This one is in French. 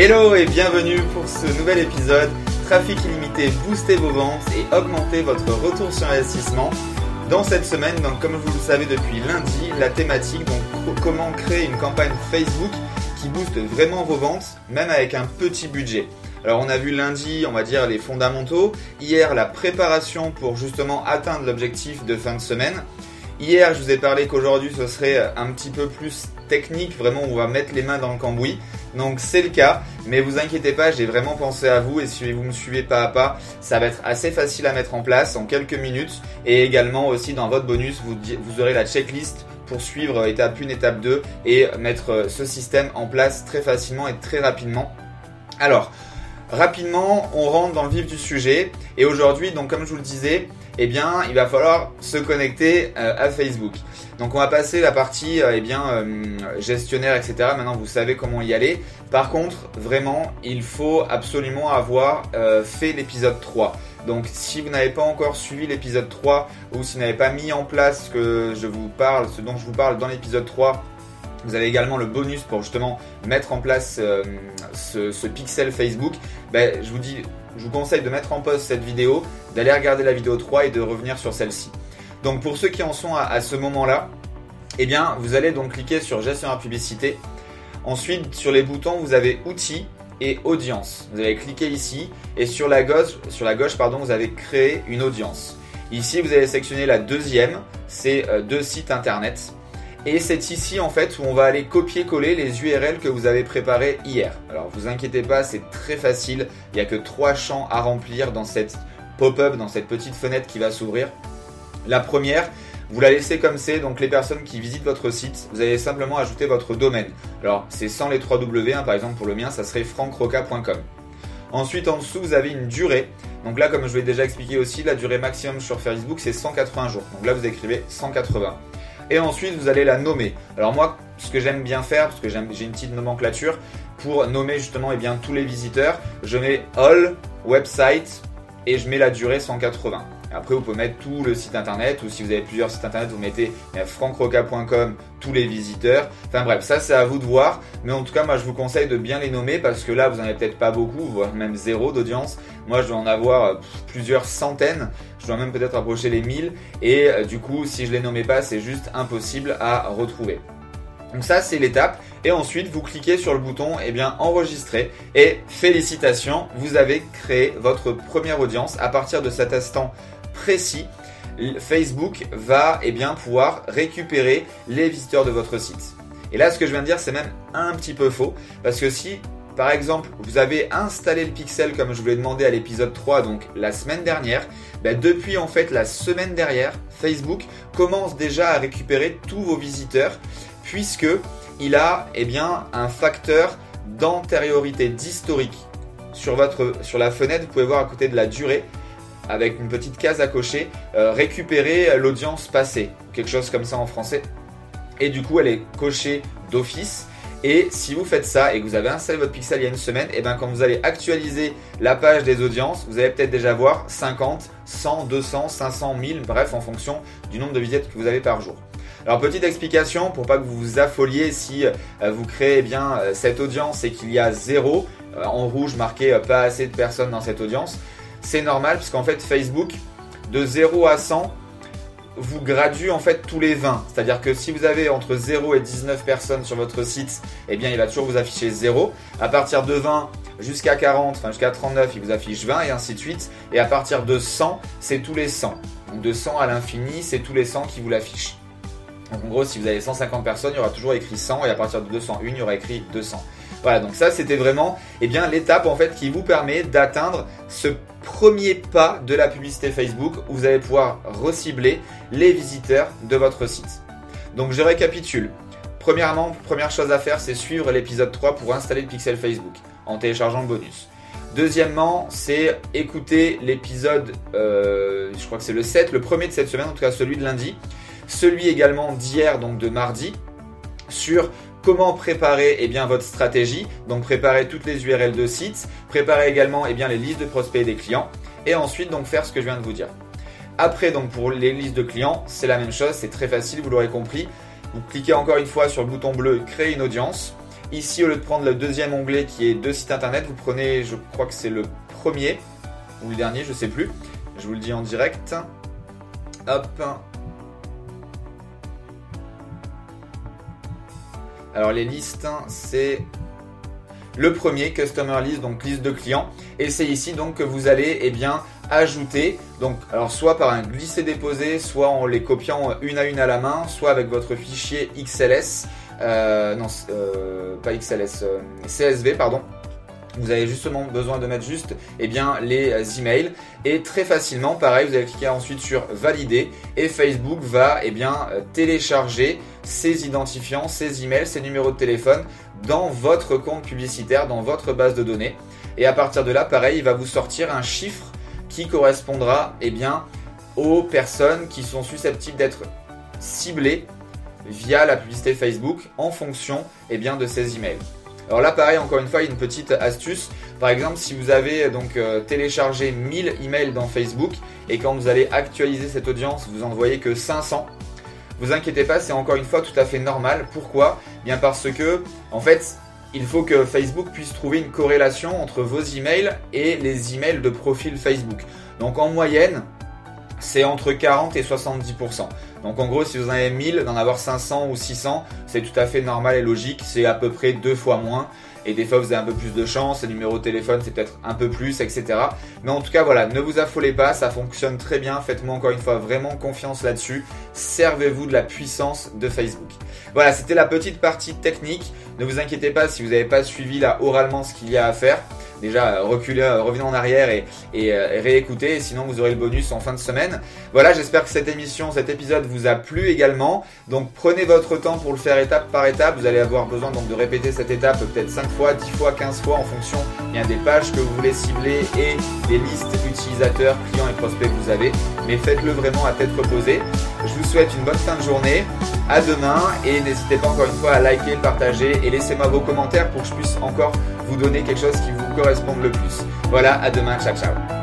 Hello et bienvenue pour ce nouvel épisode Trafic illimité, booster vos ventes et augmenter votre retour sur investissement. Dans cette semaine, donc comme vous le savez depuis lundi, la thématique donc comment créer une campagne Facebook qui booste vraiment vos ventes, même avec un petit budget. Alors on a vu lundi, on va dire les fondamentaux, hier la préparation pour justement atteindre l'objectif de fin de semaine. Hier, je vous ai parlé qu'aujourd'hui ce serait un petit peu plus technique, vraiment on va mettre les mains dans le cambouis. Donc c'est le cas, mais vous inquiétez pas, j'ai vraiment pensé à vous et si vous me suivez pas à pas, ça va être assez facile à mettre en place en quelques minutes et également aussi dans votre bonus, vous, vous aurez la checklist pour suivre étape 1, étape 2 et mettre ce système en place très facilement et très rapidement. Alors, rapidement, on rentre dans le vif du sujet et aujourd'hui, donc comme je vous le disais, eh bien, il va falloir se connecter euh, à Facebook. Donc, on va passer la partie, euh, eh euh, gestionnaire, etc. Maintenant, vous savez comment y aller. Par contre, vraiment, il faut absolument avoir fait l'épisode 3. Donc, si vous n'avez pas encore suivi l'épisode 3 ou si vous n'avez pas mis en place ce dont je vous parle dans l'épisode 3, vous avez également le bonus pour justement mettre en place ce, pixel Facebook. Ben, je vous dis, je vous conseille de mettre en pause cette vidéo, d'aller regarder la vidéo 3 et de revenir sur celle-ci. Donc pour ceux qui en sont à, ce moment-là, eh bien vous allez donc cliquer sur gestionnaire publicité. Ensuite sur les boutons vous avez outils et audience. Vous allez cliquer ici et sur la gauche, sur vous avez créé une audience. Ici vous allez sélectionner la deuxième, c'est euh, deux sites internet. Et c'est ici en fait où on va aller copier-coller les URL que vous avez préparés hier. Alors vous inquiétez pas, c'est très facile. Il n'y a que trois champs à remplir dans cette pop-up, dans cette petite fenêtre qui va s'ouvrir. La première, vous la laissez comme c'est, donc les personnes qui visitent votre site, vous allez simplement ajouter votre domaine. Alors c'est sans les 3 W, hein. par exemple pour le mien ça serait francroca.com. Ensuite en dessous vous avez une durée. Donc là comme je vous l'ai déjà expliqué aussi, la durée maximum sur Facebook c'est 180 jours. Donc là vous écrivez 180 et ensuite vous allez la nommer. Alors moi, ce que j'aime bien faire, parce que j'ai une petite nomenclature, pour nommer justement eh bien, tous les visiteurs, je mets all website et je mets la durée 180. Après, vous pouvez mettre tout le site internet ou si vous avez plusieurs sites internet, vous mettez eh francroca.com, tous les visiteurs. Enfin bref, ça c'est à vous de voir. Mais en tout cas, moi je vous conseille de bien les nommer parce que là, vous n'en avez peut-être pas beaucoup, voire même zéro d'audience. Moi, je dois en avoir euh, plusieurs centaines. Je dois même peut-être approcher les 1000. Et euh, du coup, si je les nommais pas, c'est juste impossible à retrouver. Donc ça, c'est l'étape. Et ensuite, vous cliquez sur le bouton eh bien, enregistrer. Et félicitations, vous avez créé votre première audience. À partir de cet instant précis, Facebook va eh bien, pouvoir récupérer les visiteurs de votre site. Et là, ce que je viens de dire, c'est même un petit peu faux. Parce que si par exemple, vous avez installé le pixel comme je vous l'ai demandé à l'épisode 3, donc la semaine dernière, ben, depuis en fait la semaine dernière, Facebook commence déjà à récupérer tous vos visiteurs puisque il a eh un facteur d'antériorité, d'historique. Sur la fenêtre, vous pouvez voir à côté de la durée, avec une petite case à cocher, euh, récupérer l'audience passée, quelque chose comme ça en français. Et du coup, elle est cochée d'office. Et si vous faites ça et que vous avez installé votre pixel il y a une semaine, et eh bien quand vous allez actualiser la page des audiences, vous allez peut-être déjà voir 50, 100, 200, 500, 1000, bref, en fonction du nombre de visites que vous avez par jour. Alors petite explication pour pas que vous vous affoliez si euh, vous créez eh bien euh, cette audience et qu'il y a zéro euh, en rouge marqué pas assez de personnes dans cette audience. C'est normal puisqu'en fait Facebook de 0 à 100 vous gradue en fait tous les 20. C'est-à-dire que si vous avez entre 0 et 19 personnes sur votre site, eh bien il va toujours vous afficher 0. À partir de 20 jusqu'à 40, enfin jusqu'à 39, il vous affiche 20 et ainsi de suite. Et à partir de 100, c'est tous les 100. Donc de 100 à l'infini, c'est tous les 100 qui vous l'affichent. Donc en gros, si vous avez 150 personnes, il y aura toujours écrit 100 et à partir de 201, il y aura écrit 200. Voilà, donc ça c'était vraiment eh bien l'étape en fait qui vous permet d'atteindre ce premier pas de la publicité Facebook où vous allez pouvoir recibler les visiteurs de votre site. Donc je récapitule. Premièrement, première chose à faire, c'est suivre l'épisode 3 pour installer le pixel Facebook en téléchargeant le bonus. Deuxièmement, c'est écouter l'épisode, euh, je crois que c'est le 7, le premier de cette semaine, en tout cas celui de lundi, celui également d'hier, donc de mardi, sur comment préparer eh bien, votre stratégie, donc préparer toutes les URL de sites, préparer également eh bien, les listes de prospects et des clients, et ensuite donc faire ce que je viens de vous dire. Après donc pour les listes de clients, c'est la même chose, c'est très facile, vous l'aurez compris. Vous cliquez encore une fois sur le bouton bleu créer une audience Ici, au lieu de prendre le deuxième onglet qui est deux sites internet, vous prenez, je crois que c'est le premier ou le dernier, je sais plus. Je vous le dis en direct. Hop. Alors les listes, c'est le premier, Customer List, donc liste de clients. Et c'est ici donc que vous allez eh bien, ajouter, donc soit par un glisser-déposer, soit en les copiant une à une à la main, soit avec votre fichier XLS, euh, non, euh, pas XLS, euh, CSV, pardon vous avez justement besoin de mettre juste eh bien, les emails et très facilement, pareil, vous allez cliquer ensuite sur valider et Facebook va eh bien, télécharger ces identifiants, ces emails, ces numéros de téléphone dans votre compte publicitaire, dans votre base de données. Et à partir de là, pareil, il va vous sortir un chiffre qui correspondra eh bien, aux personnes qui sont susceptibles d'être ciblées via la publicité Facebook en fonction eh bien, de ces emails. Alors là, pareil, encore une fois, une petite astuce. Par exemple, si vous avez donc euh, téléchargé 1000 emails dans Facebook et quand vous allez actualiser cette audience, vous en voyez que 500. Vous inquiétez pas, c'est encore une fois tout à fait normal. Pourquoi? Bien parce que, en fait, il faut que Facebook puisse trouver une corrélation entre vos emails et les emails de profil Facebook. Donc en moyenne, c'est entre 40 et 70%. Donc en gros, si vous en avez 1000, d'en avoir 500 ou 600, c'est tout à fait normal et logique. C'est à peu près deux fois moins. Et des fois, vous avez un peu plus de chance. Le numéro de téléphone, c'est peut-être un peu plus, etc. Mais en tout cas, voilà, ne vous affolez pas. Ça fonctionne très bien. Faites-moi encore une fois vraiment confiance là-dessus. Servez-vous de la puissance de Facebook. Voilà, c'était la petite partie technique. Ne vous inquiétez pas si vous n'avez pas suivi là oralement ce qu'il y a à faire déjà reculer, euh, revenez en arrière et, euh, et, réécouter. sinon, vous aurez le bonus en fin de semaine. Voilà, j'espère que cette émission, cet épisode vous a plu également. Donc, prenez votre temps pour le faire étape par étape. Vous allez avoir besoin donc de répéter cette étape peut-être 5 fois, 10 fois, 15 fois en fonction bien des pages que vous voulez cibler et des listes utilisateurs, clients et prospects que vous avez. Mais faites-le vraiment à tête reposée. Je vous souhaite une bonne fin de journée. À demain et n'hésitez pas encore une fois à liker, partager et laissez-moi vos commentaires pour que je puisse encore vous donner quelque chose qui vous corresponde le plus. Voilà, à demain, ciao ciao.